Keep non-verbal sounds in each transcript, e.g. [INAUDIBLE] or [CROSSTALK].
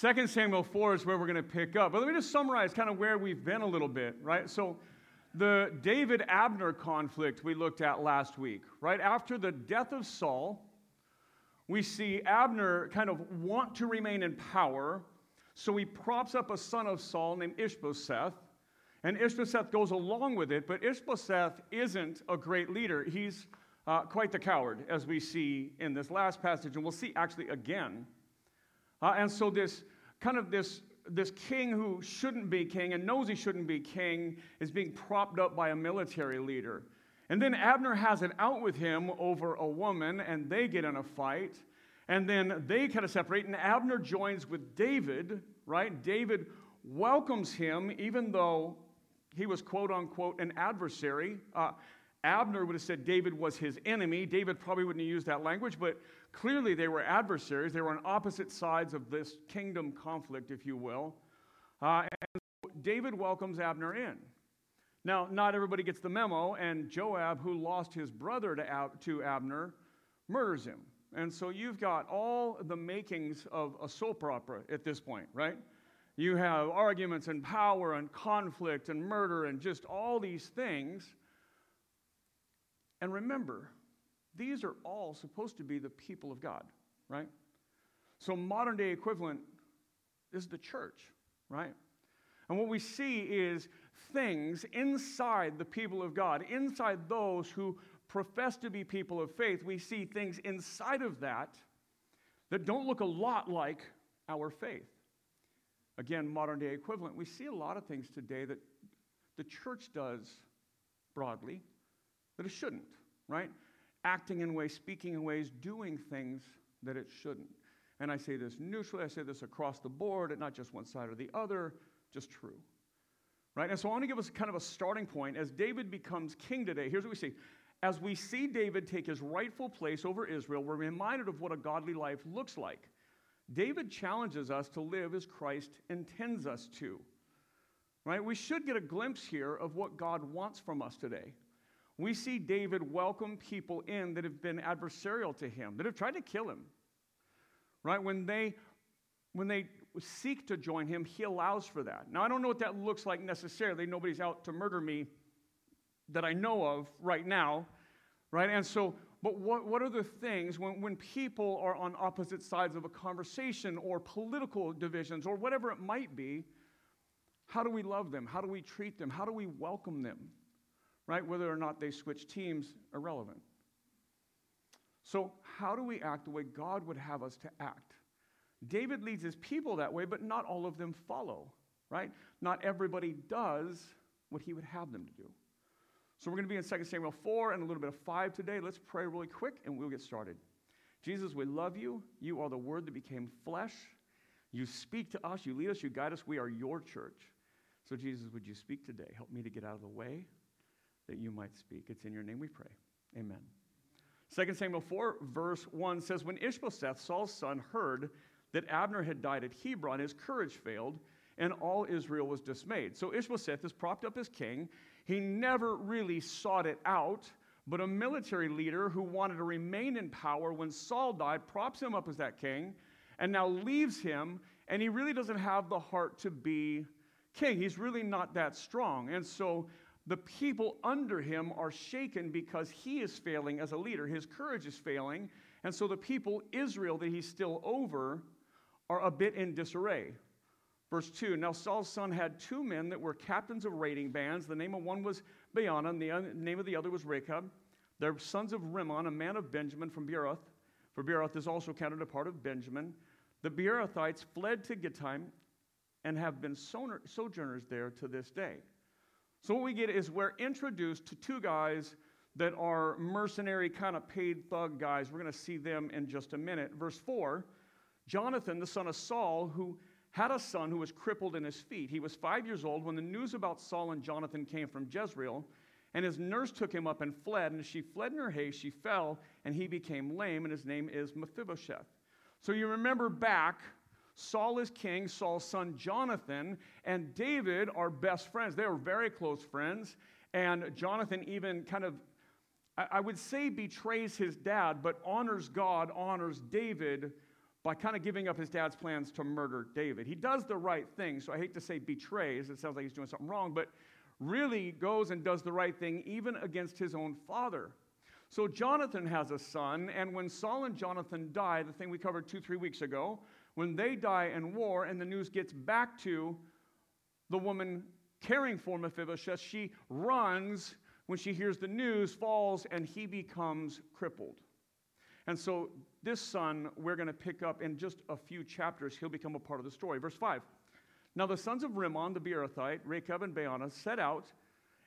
2 Samuel 4 is where we're going to pick up. But let me just summarize kind of where we've been a little bit, right? So, the David Abner conflict we looked at last week, right? After the death of Saul, we see Abner kind of want to remain in power, so he props up a son of Saul named Ishbosheth, and Ishbosheth goes along with it, but Ishbosheth isn't a great leader. He's uh, quite the coward, as we see in this last passage, and we'll see actually again. Uh, and so, this kind of this this king who shouldn't be king and knows he shouldn't be king is being propped up by a military leader. And then Abner has it out with him over a woman, and they get in a fight. And then they kind of separate, and Abner joins with David, right? David welcomes him, even though he was quote unquote an adversary. Uh, Abner would have said David was his enemy. David probably wouldn't have used that language, but clearly they were adversaries. They were on opposite sides of this kingdom conflict, if you will. Uh, and David welcomes Abner in. Now, not everybody gets the memo, and Joab, who lost his brother to, Ab- to Abner, murders him. And so you've got all the makings of a soap opera at this point, right? You have arguments and power and conflict and murder and just all these things. And remember, these are all supposed to be the people of God, right? So, modern day equivalent is the church, right? And what we see is things inside the people of God, inside those who profess to be people of faith, we see things inside of that that don't look a lot like our faith. Again, modern day equivalent. We see a lot of things today that the church does broadly that it shouldn't, right? Acting in ways, speaking in ways, doing things that it shouldn't. And I say this neutrally, I say this across the board, and not just one side or the other, just true. Right? And so I want to give us kind of a starting point. As David becomes king today, here's what we see. As we see David take his rightful place over Israel, we're reminded of what a godly life looks like. David challenges us to live as Christ intends us to. Right? We should get a glimpse here of what God wants from us today. We see David welcome people in that have been adversarial to him, that have tried to kill him. Right? When they when they seek to join him, he allows for that. Now, I don't know what that looks like necessarily. Nobody's out to murder me that I know of right now, right? And so, but what, what are the things when, when people are on opposite sides of a conversation or political divisions or whatever it might be? How do we love them? How do we treat them? How do we welcome them? Right? Whether or not they switch teams, irrelevant. So, how do we act the way God would have us to act? David leads his people that way, but not all of them follow, right? Not everybody does what he would have them to do. So we're going to be in 2 Samuel 4 and a little bit of 5 today. Let's pray really quick and we'll get started. Jesus, we love you. You are the word that became flesh. You speak to us, you lead us, you guide us. We are your church. So, Jesus, would you speak today? Help me to get out of the way that you might speak. It's in your name we pray. Amen. 2 Samuel 4, verse 1 says, When Ishbosheth, Saul's son, heard that Abner had died at Hebron, his courage failed, and all Israel was dismayed. So Ishbosheth is propped up as king. He never really sought it out, but a military leader who wanted to remain in power when Saul died props him up as that king and now leaves him, and he really doesn't have the heart to be king. He's really not that strong. And so the people under him are shaken because he is failing as a leader. His courage is failing. And so the people, Israel, that he's still over, are a bit in disarray. Verse 2 Now Saul's son had two men that were captains of raiding bands. The name of one was Baanah, and the name of the other was Rechab. They're sons of Rimmon, a man of Benjamin from Beeroth. For Beeroth is also counted a part of Benjamin. The Beerothites fled to Gittaim and have been sojourners there to this day. So, what we get is we're introduced to two guys that are mercenary, kind of paid thug guys. We're going to see them in just a minute. Verse 4 Jonathan, the son of Saul, who had a son who was crippled in his feet. He was five years old when the news about Saul and Jonathan came from Jezreel. And his nurse took him up and fled. And as she fled in her haste, she fell, and he became lame, and his name is Mephibosheth. So you remember back, Saul is king, Saul's son Jonathan, and David are best friends. They were very close friends. And Jonathan even kind of, I would say, betrays his dad, but honors God, honors David by kind of giving up his dad's plans to murder David. He does the right thing, so I hate to say betrays, it sounds like he's doing something wrong, but really goes and does the right thing even against his own father. So Jonathan has a son, and when Saul and Jonathan die, the thing we covered two, three weeks ago, when they die in war and the news gets back to the woman caring for Mephibosheth, she runs when she hears the news, falls, and he becomes crippled. And so, this son, we're going to pick up in just a few chapters. He'll become a part of the story. Verse 5. Now, the sons of Rimmon the Beerothite, Rechab and Baanah, set out,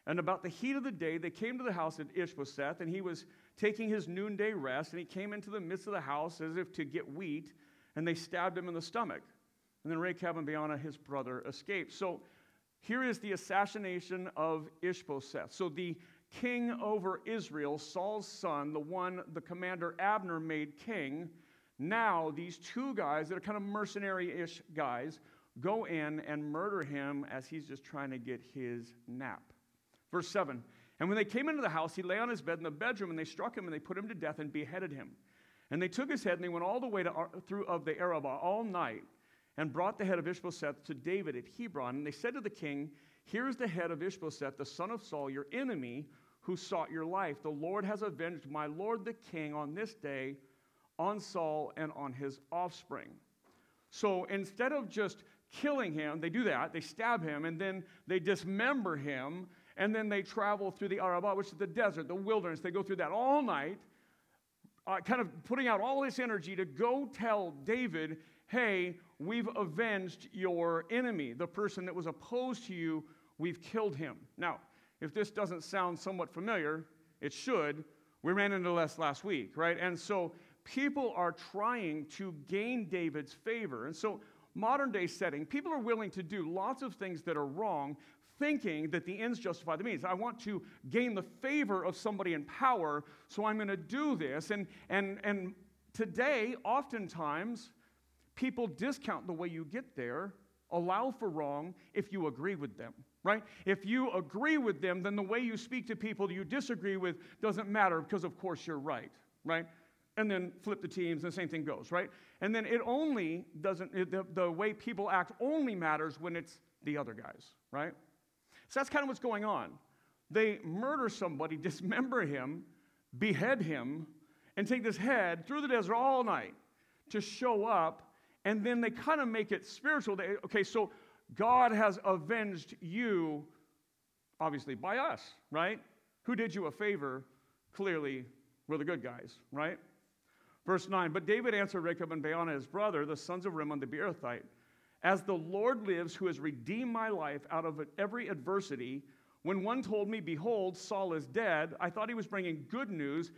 and about the heat of the day, they came to the house of Ishbosheth, and he was taking his noonday rest, and he came into the midst of the house as if to get wheat, and they stabbed him in the stomach. And then Rechab and Baanah, his brother, escaped. So, here is the assassination of Ishbosheth. So, the king over Israel, Saul's son, the one the commander Abner made king, now these two guys that are kind of mercenary ish guys go in and murder him as he's just trying to get his nap. Verse 7 And when they came into the house, he lay on his bed in the bedroom, and they struck him and they put him to death and beheaded him. And they took his head and they went all the way to, through of the Arabah all night and brought the head of Ishbosheth to David at Hebron. And they said to the king, Here is the head of Ishbosheth, the son of Saul, your enemy, who sought your life. The Lord has avenged my Lord the king on this day on Saul and on his offspring. So instead of just killing him, they do that, they stab him, and then they dismember him, and then they travel through the Arabah, which is the desert, the wilderness. They go through that all night, uh, kind of putting out all this energy to go tell David, hey, we've avenged your enemy, the person that was opposed to you, we've killed him. Now, if this doesn't sound somewhat familiar, it should. We ran into this last week, right? And so people are trying to gain David's favor. And so, modern day setting, people are willing to do lots of things that are wrong, thinking that the ends justify the means. I want to gain the favor of somebody in power, so I'm going to do this. And, and, and today, oftentimes, people discount the way you get there, allow for wrong if you agree with them right? If you agree with them, then the way you speak to people you disagree with doesn't matter because, of course, you're right, right? And then flip the teams, and the same thing goes, right? And then it only doesn't, it, the, the way people act only matters when it's the other guys, right? So that's kind of what's going on. They murder somebody, [LAUGHS] dismember him, behead him, and take this head through the desert all night to show up, and then they kind of make it spiritual. They, okay, so God has avenged you, obviously, by us, right? Who did you a favor? Clearly, we're the good guys, right? Verse 9, but David answered Rechab and Baanah, his brother, the sons of Rimmon the Beerothite, As the Lord lives, who has redeemed my life out of every adversity, when one told me, Behold, Saul is dead, I thought he was bringing good news.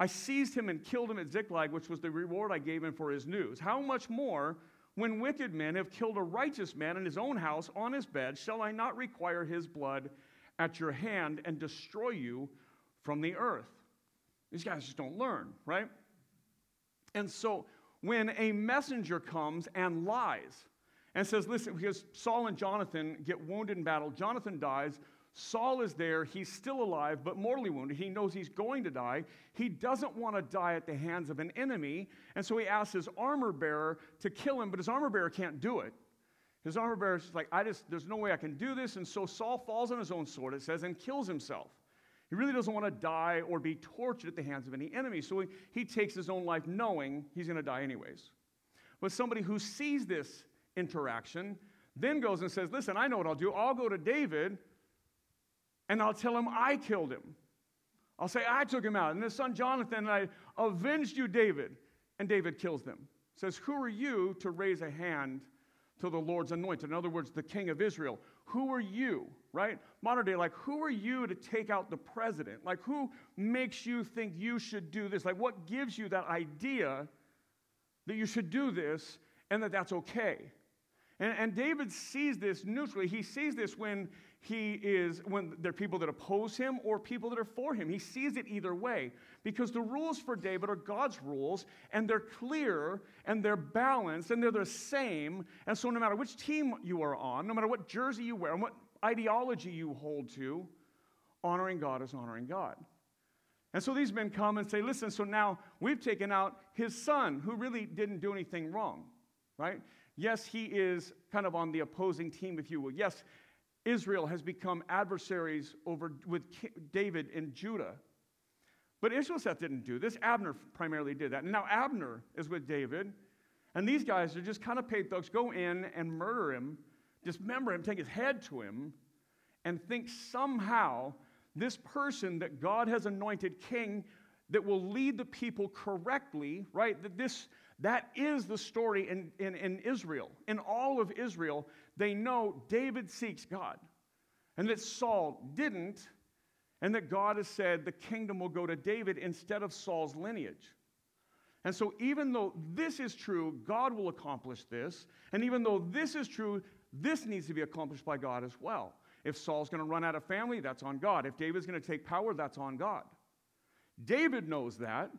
I seized him and killed him at Ziklag, which was the reward I gave him for his news. How much more when wicked men have killed a righteous man in his own house on his bed, shall I not require his blood at your hand and destroy you from the earth? These guys just don't learn, right? And so when a messenger comes and lies and says, listen, because Saul and Jonathan get wounded in battle, Jonathan dies, Saul is there. He's still alive, but mortally wounded. He knows he's going to die. He doesn't want to die at the hands of an enemy. And so he asks his armor bearer to kill him, but his armor bearer can't do it. His armor bearer is like, I just, there's no way I can do this. And so Saul falls on his own sword, it says, and kills himself. He really doesn't want to die or be tortured at the hands of any enemy. So he, he takes his own life knowing he's going to die anyways. But somebody who sees this interaction then goes and says, Listen, I know what I'll do. I'll go to David and I'll tell him I killed him. I'll say I took him out. And his son Jonathan and I avenged you, David. And David kills them. Says, Who are you to raise a hand to the Lord's anointed? In other words, the king of Israel. Who are you, right? Modern day, like, who are you to take out the president? Like, who makes you think you should do this? Like, what gives you that idea that you should do this and that that's okay? And, and David sees this neutrally. He sees this when he is when there are people that oppose him or people that are for him. He sees it either way because the rules for David are God's rules and they're clear and they're balanced and they're the same. And so, no matter which team you are on, no matter what jersey you wear and what ideology you hold to, honoring God is honoring God. And so these men come and say, listen, so now we've taken out his son, who really didn't do anything wrong, right? Yes, he is kind of on the opposing team, if you will. Yes, Israel has become adversaries over with David and Judah. But Ishbosheth didn't do this. Abner primarily did that. And now Abner is with David. And these guys are just kind of paid thugs, go in and murder him, dismember him, take his head to him, and think somehow this person that God has anointed king that will lead the people correctly, right? That this that is the story in, in, in Israel. In all of Israel, they know David seeks God. And that Saul didn't, and that God has said the kingdom will go to David instead of Saul's lineage. And so, even though this is true, God will accomplish this. And even though this is true, this needs to be accomplished by God as well. If Saul's going to run out of family, that's on God. If David's going to take power, that's on God. David knows that.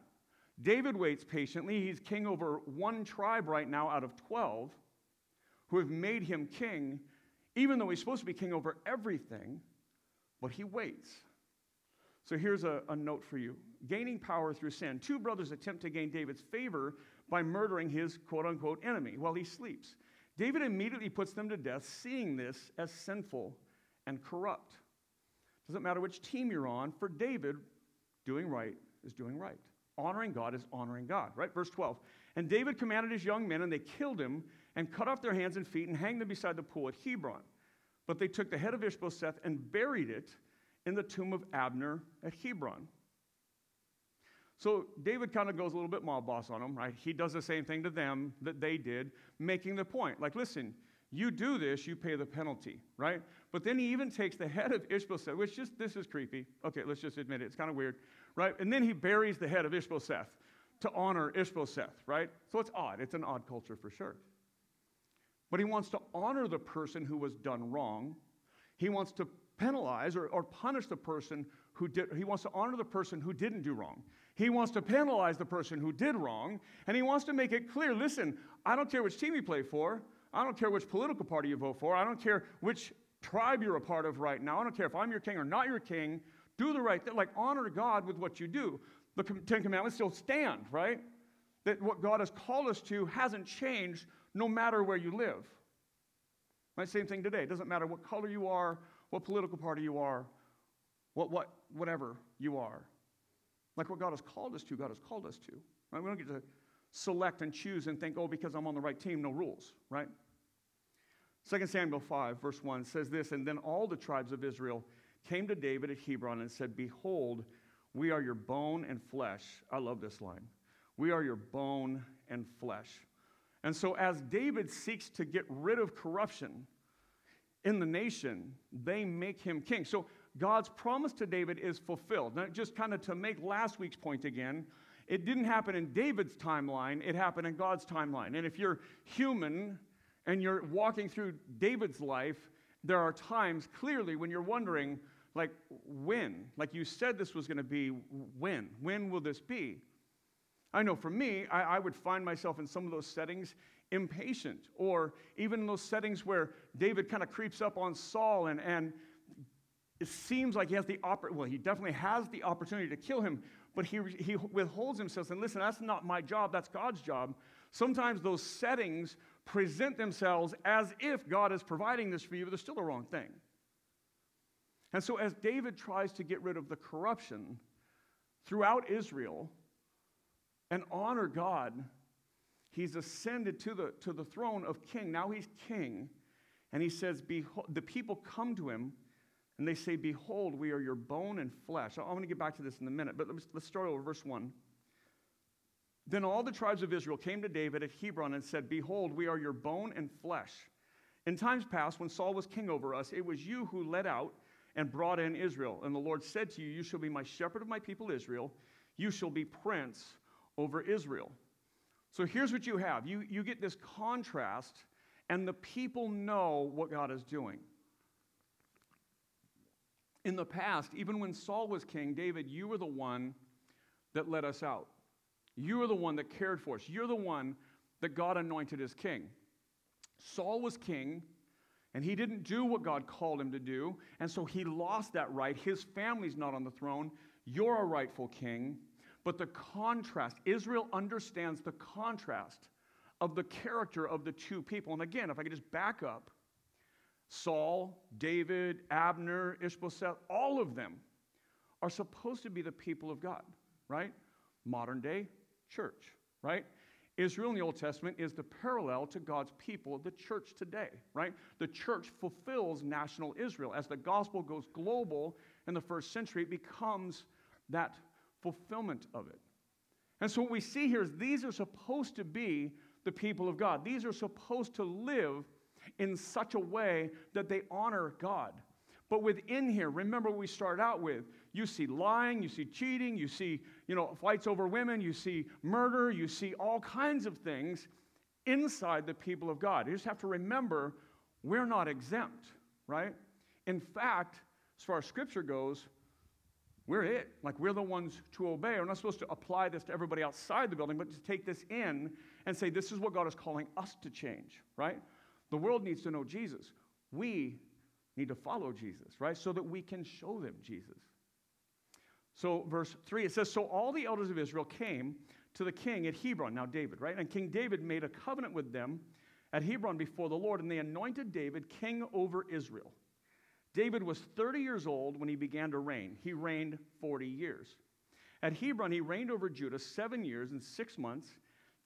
David waits patiently. He's king over one tribe right now out of 12 who have made him king, even though he's supposed to be king over everything, but he waits. So here's a, a, note for you gaining power through sin. Two brothers attempt to gain David's favor by murdering his quote unquote enemy while he sleeps. David immediately puts them to death, seeing this as sinful and corrupt. Doesn't matter which team you're on, for David, doing right is doing right. Honoring God is honoring God, right? Verse 12. And David commanded his young men, and they killed him and cut off their hands and feet and hanged them beside the pool at Hebron. But they took the head of Ishbosheth and buried it in the tomb of Abner at Hebron. So David kind of goes a little bit mob boss on them, right? He does the same thing to them that they did, making the point. Like, listen, you do this, you pay the penalty, right? But then he even takes the head of Ishbosheth, which just, this is creepy. Okay, let's just admit it. It's kind of weird, right? And then he buries the head of Ishbosheth to honor Ishbosheth, right? So it's odd. It's an odd culture for sure. But he wants to honor the person who was done wrong. He wants to penalize or, or punish the person who did, he wants to honor the person who didn't do wrong. He wants to penalize the person who did wrong, and he wants to make it clear listen, I don't care which team you play for, I don't care which political party you vote for. I don't care which tribe you're a part of right now. I don't care if I'm your king or not your king. Do the right thing. Like, honor God with what you do. The Ten Commandments still stand, right? That what God has called us to hasn't changed no matter where you live. Right? Same thing today. It doesn't matter what color you are, what political party you are, what, what, whatever you are. Like what God has called us to, God has called us to. Right? We don't get to select and choose and think, oh, because I'm on the right team, no rules, right? 2 Samuel 5, verse 1 says this And then all the tribes of Israel came to David at Hebron and said, Behold, we are your bone and flesh. I love this line. We are your bone and flesh. And so, as David seeks to get rid of corruption in the nation, they make him king. So, God's promise to David is fulfilled. Now, just kind of to make last week's point again, it didn't happen in David's timeline, it happened in God's timeline. And if you're human and you're walking through David's life, there are times clearly when you're wondering, like, when? Like you said this was going to be when? When will this be? I know for me, I, I, would find myself in some of those settings impatient, or even in those settings where David kind of creeps up on Saul and, and it seems like he has the opportunity, well, he definitely has the opportunity to kill him, but he, he withholds himself and listen, that's not my job, that's God's job. Sometimes those settings present themselves as if God is providing this for you, but they're still the wrong thing. And so, as David tries to get rid of the corruption throughout Israel and honor God, he's ascended to the, to the throne of king. Now he's king. And he says, Behold, the people come to him and they say, Behold, we are your bone and flesh. I'm going to get back to this in a minute, but let's, let's start over verse 1. Then all the tribes of Israel came to David at Hebron and said, Behold, we are your bone and flesh. In times past, when Saul was king over us, it was you who led out and brought in Israel. And the Lord said to you, You shall be my shepherd of my people Israel. You shall be prince over Israel. So here's what you have you, you get this contrast, and the people know what God is doing. In the past, even when Saul was king, David, you were the one that led us out. You are the one that cared for us. You're the one that God anointed as king. Saul was king, and he didn't do what God called him to do, and so he lost that right. His family's not on the throne. You're a rightful king. But the contrast, Israel understands the contrast of the character of the two people. And again, if I could just back up Saul, David, Abner, Ishbosheth, all of them are supposed to be the people of God, right? Modern day church, right? Israel in the Old Testament is the parallel to God's people, the church today, right? The church fulfills national Israel. As the gospel goes global in the first century, it becomes that fulfillment of it. And so what we see here is these are supposed to be the people of God. These are supposed to live in such a way that they honor God. But within here, remember what we start out with. You see lying, you see cheating, you see, you know, fights over women, you see murder, you see all kinds of things inside the people of God. You just have to remember we're not exempt, right? In fact, as far as scripture goes, we're it. Like we're the ones to obey. We're not supposed to apply this to everybody outside the building, but to take this in and say, this is what God is calling us to change, right? The world needs to know Jesus. We need to follow Jesus, right? So that we can show them Jesus. So, verse 3, it says So all the elders of Israel came to the king at Hebron, now David, right? And King David made a covenant with them at Hebron before the Lord, and they anointed David king over Israel. David was 30 years old when he began to reign. He reigned 40 years. At Hebron, he reigned over Judah seven years and six months.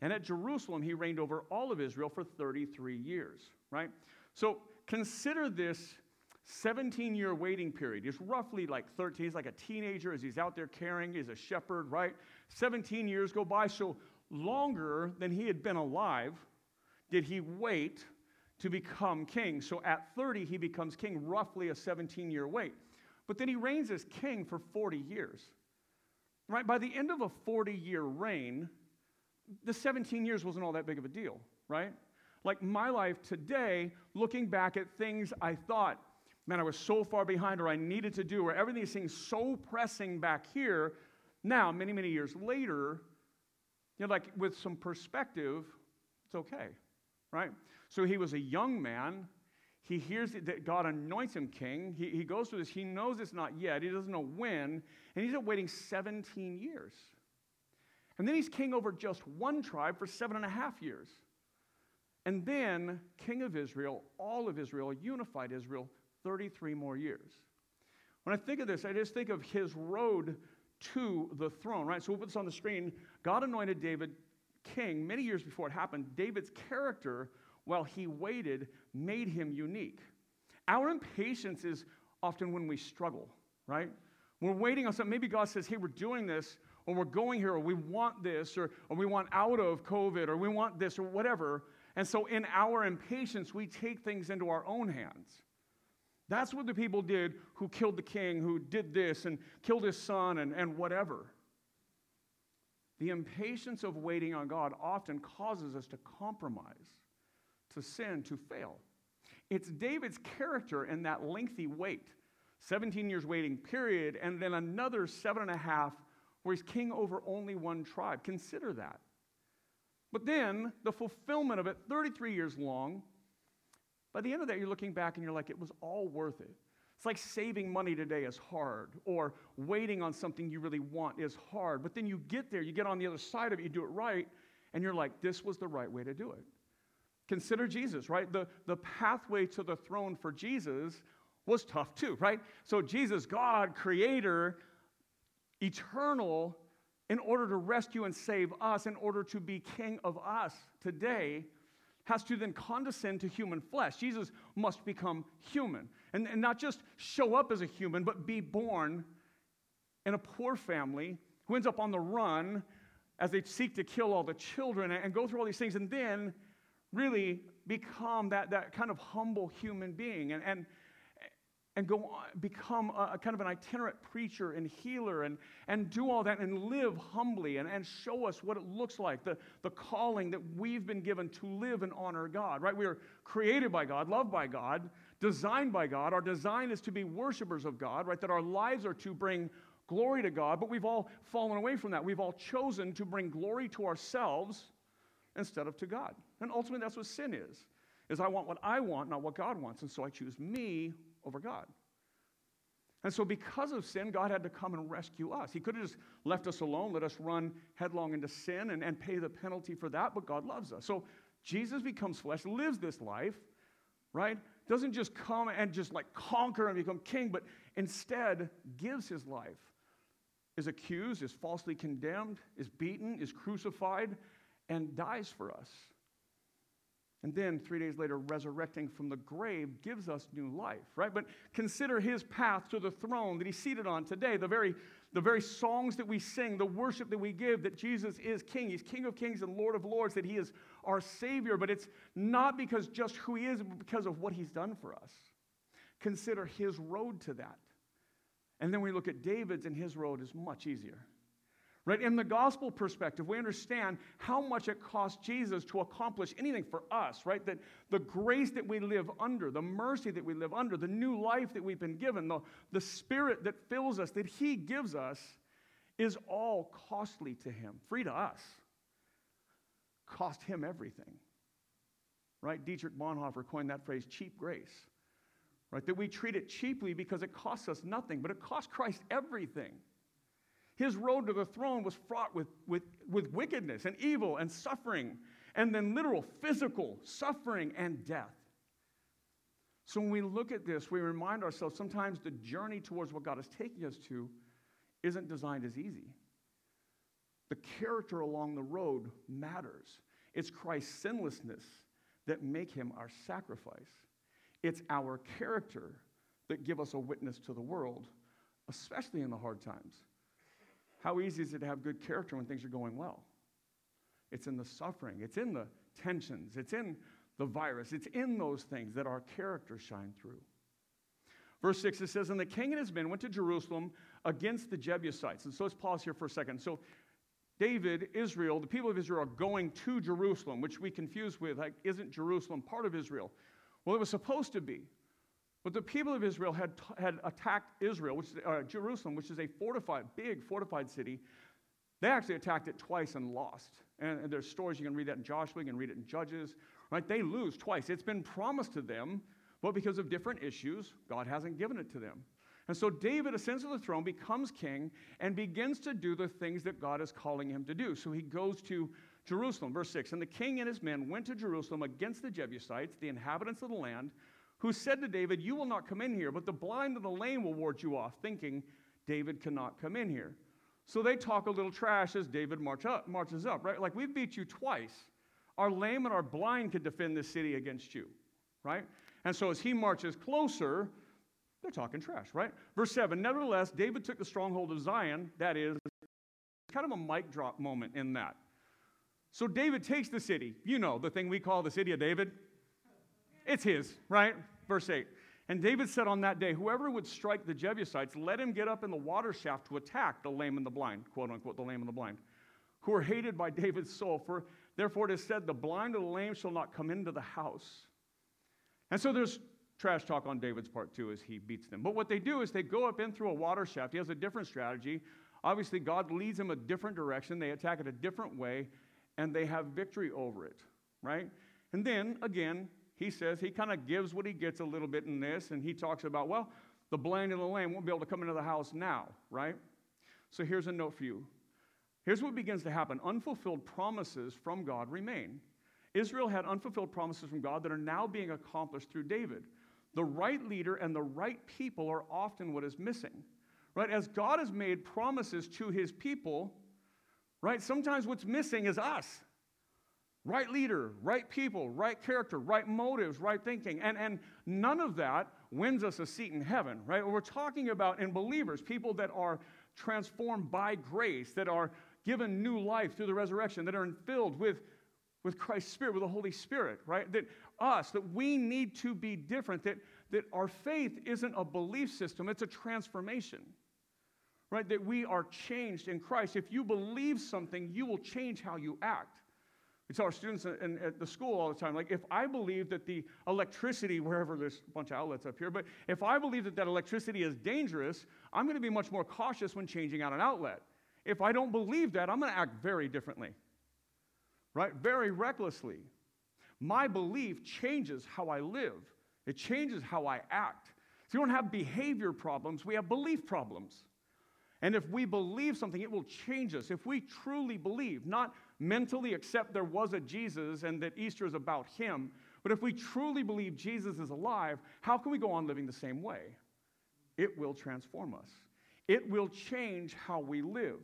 And at Jerusalem, he reigned over all of Israel for 33 years, right? So consider this 17 year waiting period. He's roughly like 13. He's like a teenager as he's out there caring. He's a shepherd, right? 17 years go by. So longer than he had been alive did he wait to become king. So at 30, he becomes king, roughly a 17 year wait. But then he reigns as king for 40 years. Right? By the end of a 40 year reign, the 17 years wasn't all that big of a deal, right? Like my life today, looking back at things I thought, man, I was so far behind or I needed to do, or everything seems so pressing back here. Now, many, many years later, you know, like with some perspective, it's okay, right? So he was a young man. He hears that God anoints him king. He, he goes through this. He knows it's not yet. He doesn't know when. And he's waiting 17 years. And then he's king over just one tribe for seven and a half years. And then, king of Israel, all of Israel, unified Israel, 33 more years. When I think of this, I just think of his road to the throne, right? So we'll put this on the screen. God anointed David king many years before it happened. David's character while he waited made him unique. Our impatience is often when we struggle, right? We're waiting on something. Maybe God says, hey, we're doing this, or we're going here, or we want this, or, or we want out of COVID, or we want this, or whatever. And so in our impatience, we take things into our own hands. That's what the people did who killed the king, who did this and killed his son and, and whatever. The impatience of waiting on God often causes us to compromise to sin to fail. It's David's character in that lengthy wait 17 years waiting period, and then another seven and a half where he's king over only one tribe. Consider that. But then the fulfillment of it, 33 years long, by the end of that, you're looking back and you're like, it was all worth it. It's like saving money today is hard, or waiting on something you really want is hard. But then you get there, you get on the other side of it, you do it right, and you're like, this was the right way to do it. Consider Jesus, right? The, the pathway to the throne for Jesus was tough too, right? So, Jesus, God, creator, eternal, in order to rescue and save us, in order to be king of us today, has to then condescend to human flesh. Jesus must become human. And, and not just show up as a human, but be born in a poor family who ends up on the run as they seek to kill all the children and, and go through all these things. And then really become that, that kind of humble human being and, and, and go on, become a, a, kind of an itinerant preacher and healer and, and do all that and live humbly and, and show us what it looks like, the, the calling that we've been given to live and honor God, right? We are created by God, loved by God, designed by God. Our design is to be worshipers of God, right? That our lives are to bring glory to God, but we've all fallen away from that. We've all chosen to bring glory to ourselves instead of to God. And ultimately, that's what sin is. Is I want what I want, not what God wants. And so I choose me over God. And so, because of sin, God had to come and rescue us. He could have just left us alone, let us run headlong into sin and, and pay the penalty for that, but God loves us. So, Jesus becomes flesh, lives this life, right? Doesn't just come and just like conquer and become king, but instead gives his life. Is accused, is falsely condemned, is beaten, is crucified, and dies for us. And then three days later, resurrecting from the grave gives us new life, right? But consider his path to the throne that he's seated on today, the very, the very songs that we sing, the worship that we give, that Jesus is King. He's King of kings and Lord of lords, that he is our Savior. But it's not because just who he is, but because of what he's done for us. Consider his road to that. And then we look at David's, and his road is much easier. Right? In the gospel perspective, we understand how much it cost Jesus to accomplish anything for us, right? That the grace that we live under, the mercy that we live under, the new life that we've been given, the, the spirit that fills us, that He gives us, is all costly to Him, free to us. Cost Him everything. Right? Dietrich Bonhoeffer coined that phrase, cheap grace right? That we treat it cheaply because it costs us nothing, but it cost Christ everything. His road to the throne was fraught with, with, with wickedness and evil and suffering, and then literal physical suffering and death. So when we look at this, we remind ourselves sometimes the journey towards what God is taking us to isn't designed as easy. The character along the road matters. It's Christ's sinlessness that make him our sacrifice. It's our character that give us a witness to the world, especially in the hard times. How easy is it to have good character when things are going well? It's in the suffering, it's in the tensions, it's in the virus, it's in those things that our character shine through. Verse 6, it says, And the king and his men went to Jerusalem against the Jebusites. And so let's pause here for a second. So David, Israel, the people of Israel are going to Jerusalem, which we confuse with, like, isn't Jerusalem part of Israel? Well, it was supposed to be. But the people of Israel had, had attacked Israel, which uh, Jerusalem, which is a fortified, big fortified city. They actually attacked it twice and lost. And, and there's stories, you can read that in Joshua, you can read it in Judges. Right? They lose twice. It's been promised to them, but because of different issues, God hasn't given it to them. And so David ascends to the throne, becomes king, and begins to do the things that God is calling him to do. So he goes to Jerusalem. Verse 6 And the king and his men went to Jerusalem against the Jebusites, the inhabitants of the land, who said to David, You will not come in here, but the blind and the lame will ward you off, thinking David cannot come in here. So they talk a little trash as David march up, marches up, right? Like, we've beat you twice. Our lame and our blind could defend this city against you, right? And so as he marches closer, they're talking trash, right? Verse 7 Nevertheless, David took the stronghold of Zion. That is kind of a mic drop moment in that. So David takes the city. You know, the thing we call the city of David. It's his, right? Verse 8. And David said on that day, Whoever would strike the Jebusites, let him get up in the water shaft to attack the lame and the blind, quote unquote, the lame and the blind, who are hated by David's soul. For therefore it is said, The blind and the lame shall not come into the house. And so there's trash talk on David's part too as he beats them. But what they do is they go up in through a water shaft. He has a different strategy. Obviously, God leads him a different direction. They attack it a different way and they have victory over it, right? And then again, he says, he kind of gives what he gets a little bit in this, and he talks about, well, the blind and the lame won't be able to come into the house now, right? So here's a note for you. Here's what begins to happen unfulfilled promises from God remain. Israel had unfulfilled promises from God that are now being accomplished through David. The right leader and the right people are often what is missing. Right? As God has made promises to his people, right? Sometimes what's missing is us. Right leader, right people, right character, right motives, right thinking. And, and none of that wins us a seat in heaven, right? We're talking about in believers, people that are transformed by grace, that are given new life through the resurrection, that are filled with, with Christ's Spirit, with the Holy Spirit, right? That us, that we need to be different, that, that our faith isn't a belief system, it's a transformation right? That we are changed in Christ. If you believe something, you will change how you act. We tell our students in, at the school all the time, like, if I believe that the electricity, wherever there's a bunch of outlets up here, but if I believe that that electricity is dangerous, I'm going to be much more cautious when changing out an outlet. If I don't believe that, I'm going to act very differently, right? Very recklessly. My belief changes how I live, it changes how I act. So we don't have behavior problems, we have belief problems. And if we believe something, it will change us. If we truly believe, not mentally accept there was a Jesus and that Easter is about him, but if we truly believe Jesus is alive, how can we go on living the same way? It will transform us. It will change how we live.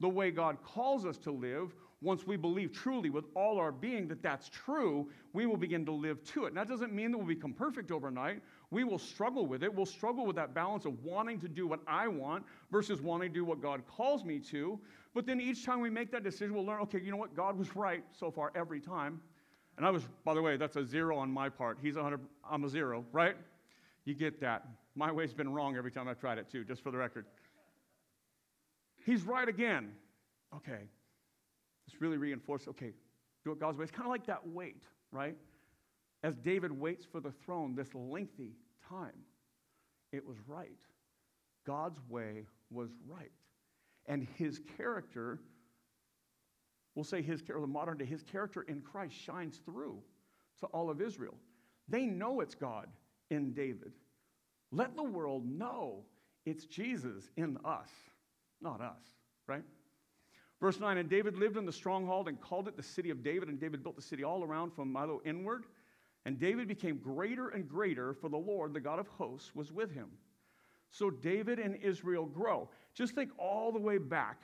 The way God calls us to live, once we believe truly with all our being that that's true, we will begin to live to it. And that doesn't mean that we'll become perfect overnight. We will struggle with it. We'll struggle with that balance of wanting to do what I want versus wanting to do what God calls me to. But then each time we make that decision, we'll learn okay, you know what? God was right so far every time. And I was, by the way, that's a zero on my part. He's a 100, I'm a zero, right? You get that. My way's been wrong every time I've tried it, too, just for the record. He's right again. Okay. This really reinforces, okay, do it God's way. It's kind of like that weight, right? As David waits for the throne this lengthy time, it was right. God's way was right. And his character, we'll say his character, the modern day, his character in Christ shines through to all of Israel. They know it's God in David. Let the world know it's Jesus in us not us, right? Verse 9, and David lived in the stronghold and called it the city of David, and David built the city all around from Millo inward. And David became greater and greater, for the Lord, the God of hosts, was with him. So David and Israel grow. Just think all the way back.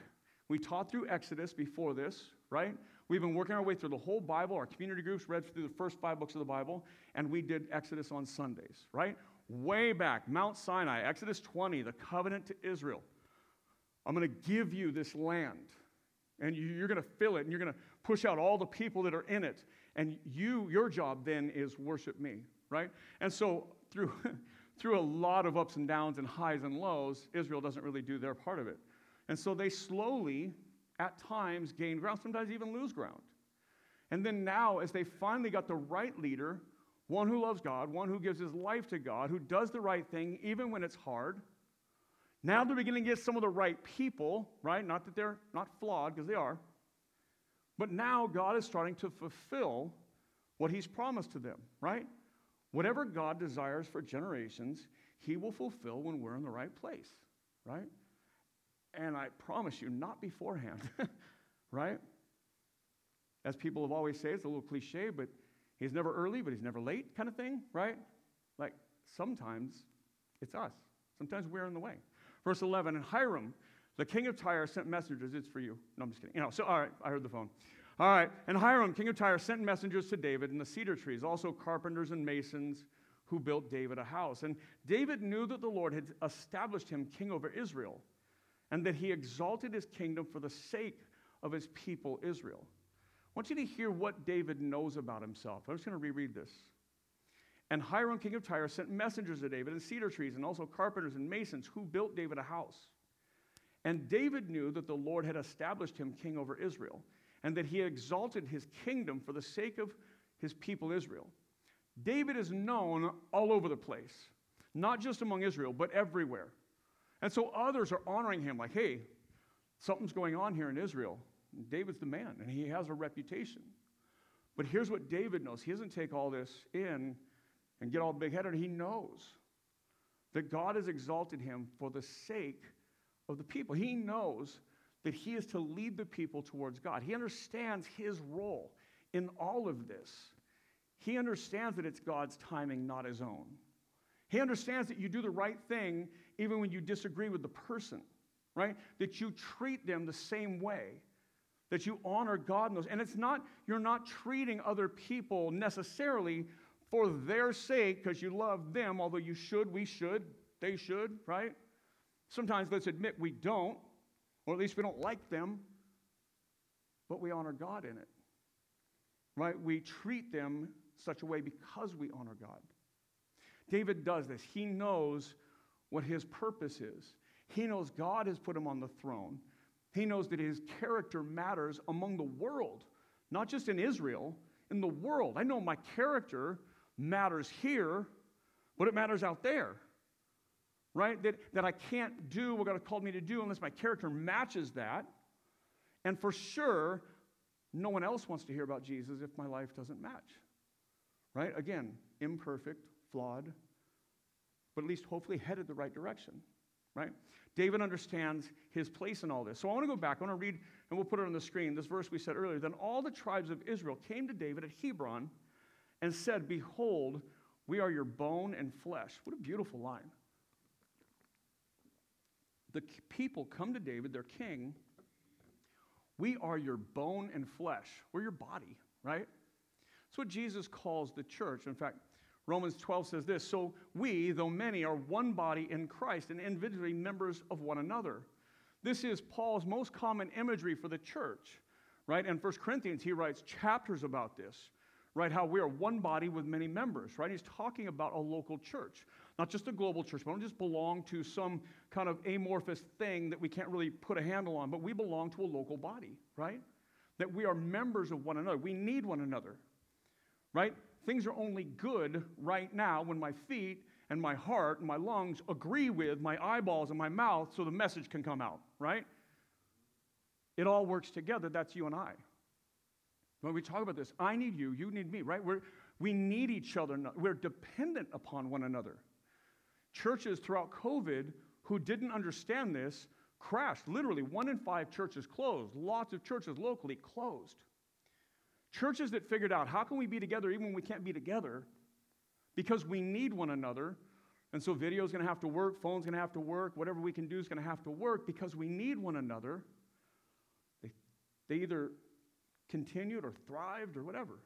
We taught through Exodus before this, right? We've been working our way through the whole Bible. Our community groups read through the first five books of the Bible, and we did Exodus on Sundays, right? Way back, Mount Sinai, Exodus 20, the covenant to Israel. I'm going to give you this land, and you're going to fill it, and you're going to push out all the people that are in it. And you, your job then is worship me, right? And so through, [LAUGHS] through a lot of ups and downs and highs and lows, Israel doesn't really do their part of it. And so they slowly, at times, gain ground, sometimes even lose ground. And then now, as they finally got the right leader, one who loves God, one who gives his life to God, who does the right thing even when it's hard, now they're beginning to get some of the right people, right? Not that they're not flawed, because they are. But now God is starting to fulfill what He's promised to them, right? Whatever God desires for generations, He will fulfill when we're in the right place, right? And I promise you, not beforehand, [LAUGHS] right? As people have always said, it's a little cliche, but He's never early, but He's never late, kind of thing, right? Like sometimes it's us, sometimes we're in the way. Verse 11, and Hiram, the king of Tyre, sent messengers. It's for you. No, I'm just kidding. You know, so, all right, I heard the phone. All right, and Hiram, king of Tyre, sent messengers to David and the cedar trees, also carpenters and masons who built David a house. And David knew that the Lord had established him king over Israel and that he exalted his kingdom for the sake of his people Israel. I want you to hear what David knows about himself. I'm just going to reread this. And Hiram, king of Tyre, sent messengers to David and cedar trees and also carpenters and masons who built David a house. And David knew that the Lord had established him king over Israel and that he exalted his kingdom for the sake of his people Israel. David is known all over the place, not just among Israel, but everywhere. And so others are honoring him, like, hey, something's going on here in Israel. David's the man, and he has a reputation. But here's what David knows he doesn't take all this in and get all big headed. He knows that God has exalted him for the sake of the people. He knows that he is to lead the people towards God. He understands his role in all of this. He understands that it's God's timing, not his own. He understands that you do the right thing even when you disagree with the person, right? That you treat them the same way, that you honor God in those. And it's not, you're not treating other people necessarily for their sake, because you love them, although you should, we should, they should, right? Sometimes let's admit we don't, or at least we don't like them, but we honor God in it, right? We treat them such a way because we honor God. David does this. He knows what his purpose is. He knows God has put him on the throne. He knows that his character matters among the world, not just in Israel, in the world. I know my character matters here, but it matters out there. Right? That, that I can't do what God called me to do unless my character matches that. And for sure, no one else wants to hear about Jesus if my life doesn't match. Right? Again, imperfect, flawed, but at least hopefully headed the right direction, right? David understands his place in all this. So I want to go back. I want to read, and we'll put it on the screen, this verse we said earlier. Then all the tribes of Israel came to David at Hebron and said, Behold, we are your bone and flesh. What a beautiful line. The people come to David, their king. We are your bone and flesh. We're your body, right? That's what Jesus calls the church. In fact, Romans 12 says this So we, though many, are one body in Christ and individually members of one another. This is Paul's most common imagery for the church, right? In 1 Corinthians, he writes chapters about this, right? How we are one body with many members, right? He's talking about a local church, not just a global church. We don't just belong to some kind of amorphous thing that we can't really put a handle on, but we belong to a local body, right? That we are members of one another. We need one another, right? Things are only good right now when my feet and my heart and my lungs agree with my eyeballs and my mouth so the message can come out, right? It all works together. That's you and I. When we talk about this, I need you, you need me, right? We're, we need each other. We're dependent upon one another. Churches throughout COVID who didn't understand this crashed. Literally, one in five churches closed. Lots of churches locally closed. Churches that figured out how can we be together even when we can't be together because we need one another. And so video is going to have to work, phone's going to have to work, whatever we can do is going to have to work because we need one another. They, they either continued or thrived or whatever.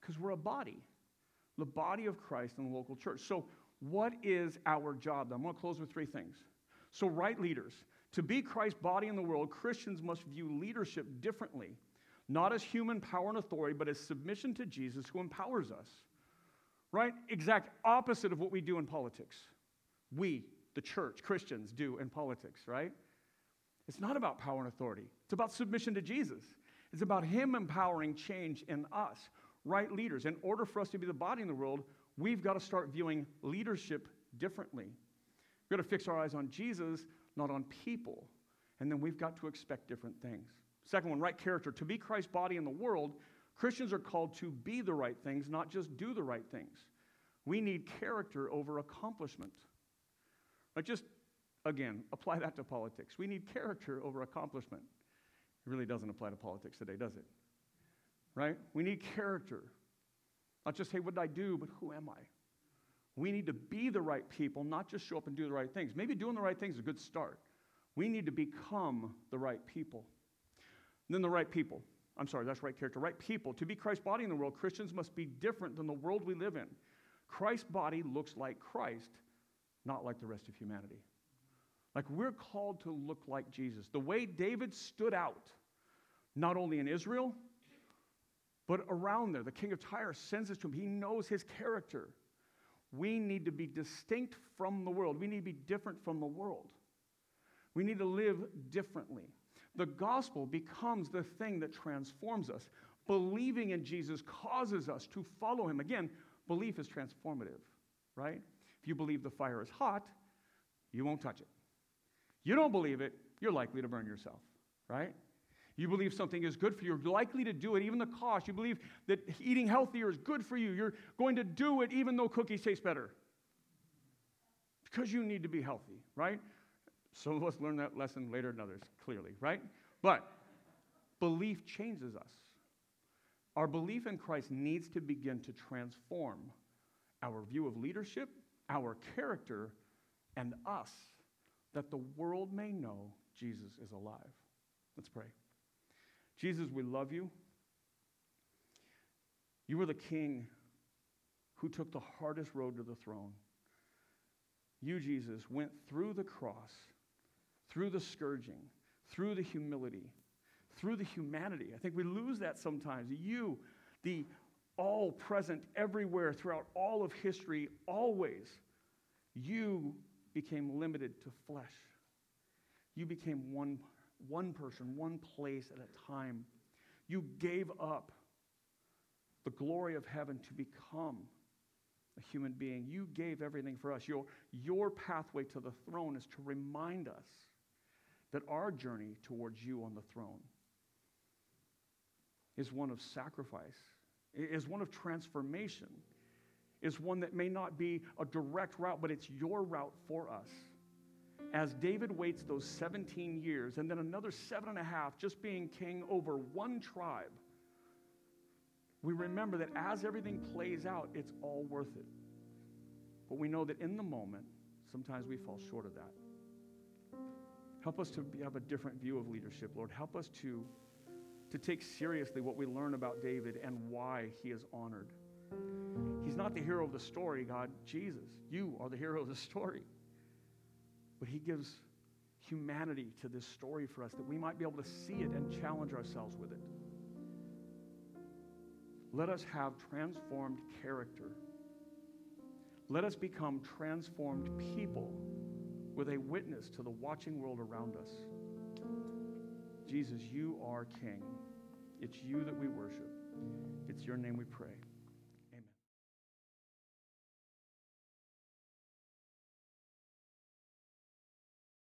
Because we're a body, the body of Christ in the local church. So, what is our job? I'm going to close with three things. So, right leaders. To be Christ's body in the world, Christians must view leadership differently not as human power and authority, but as submission to Jesus who empowers us. Right? Exact opposite of what we do in politics. We, the church, Christians, do in politics, right? It's not about power and authority, it's about submission to Jesus. It's about Him empowering change in us, right leaders. In order for us to be the body in the world, we've got to start viewing leadership differently. We've got to fix our eyes on Jesus, not on people. And then we've got to expect different things. Second one, right character. To be Christ's body in the world, Christians are called to be the right things, not just do the right things. We need character over accomplishment. Just, again, apply that to politics. We need character over accomplishment. It really doesn't apply to politics today, does it? Right? We need character. Not just, hey, what did I do, but who am I? We need to be the right people, not just show up and do the right things. Maybe doing the right things is a good start. We need to become the right people. And then the right people. I'm sorry, that's right character. Right people. To be Christ's body in the world, Christians must be different than the world we live in. Christ's body looks like Christ, not like the rest of humanity. Like we're called to look like Jesus. The way David stood out, not only in Israel, but around there. The king of Tyre sends this to him. He knows his character. We need to be distinct from the world. We need to be different from the world. We need to live differently. The gospel becomes the thing that transforms us. Believing in Jesus causes us to follow him. Again, belief is transformative, right? If you believe the fire is hot, you won't touch it. You don't believe it, you're likely to burn yourself, right? You believe something is good for you, you're likely to do it, even the cost. You believe that eating healthier is good for you, you're going to do it even though cookies taste better. Because you need to be healthy, right? Some of us learn that lesson later than others, clearly, right? But belief changes us. Our belief in Christ needs to begin to transform our view of leadership, our character, and us, that the world may know Jesus is alive. Let's pray. Jesus, we love you. You were the king who took the hardest road to the throne. You, Jesus, went through the cross through the scourging, through the humility, through the humanity. I think we lose that sometimes. You, the all present everywhere throughout all of history, always, you became limited to flesh. You became one, one person, one place at a time. You gave up the glory of heaven to become a human being. You gave everything for us. Your, your pathway to the throne is to remind us that our journey towards you on the throne is one of sacrifice, is one of transformation. is one that may not be a direct route, but it's your route for us. As David waits those 17 years and then another seven and a half just being king over one tribe, we remember that as everything plays out, it's all worth it. But we know that in the moment, sometimes we fall short of that. Help us to have a different view of leadership, Lord. Help us to, to take seriously what we learn about David and why he is honored. He's not the hero of the story, God. Jesus, you are the hero of the story. But he gives humanity to this story for us that we might be able to see it and challenge ourselves with it. Let us have transformed character. Let us become transformed people with a witness to the watching world around us. Jesus, you are King. It's you that we worship. It's your name we pray.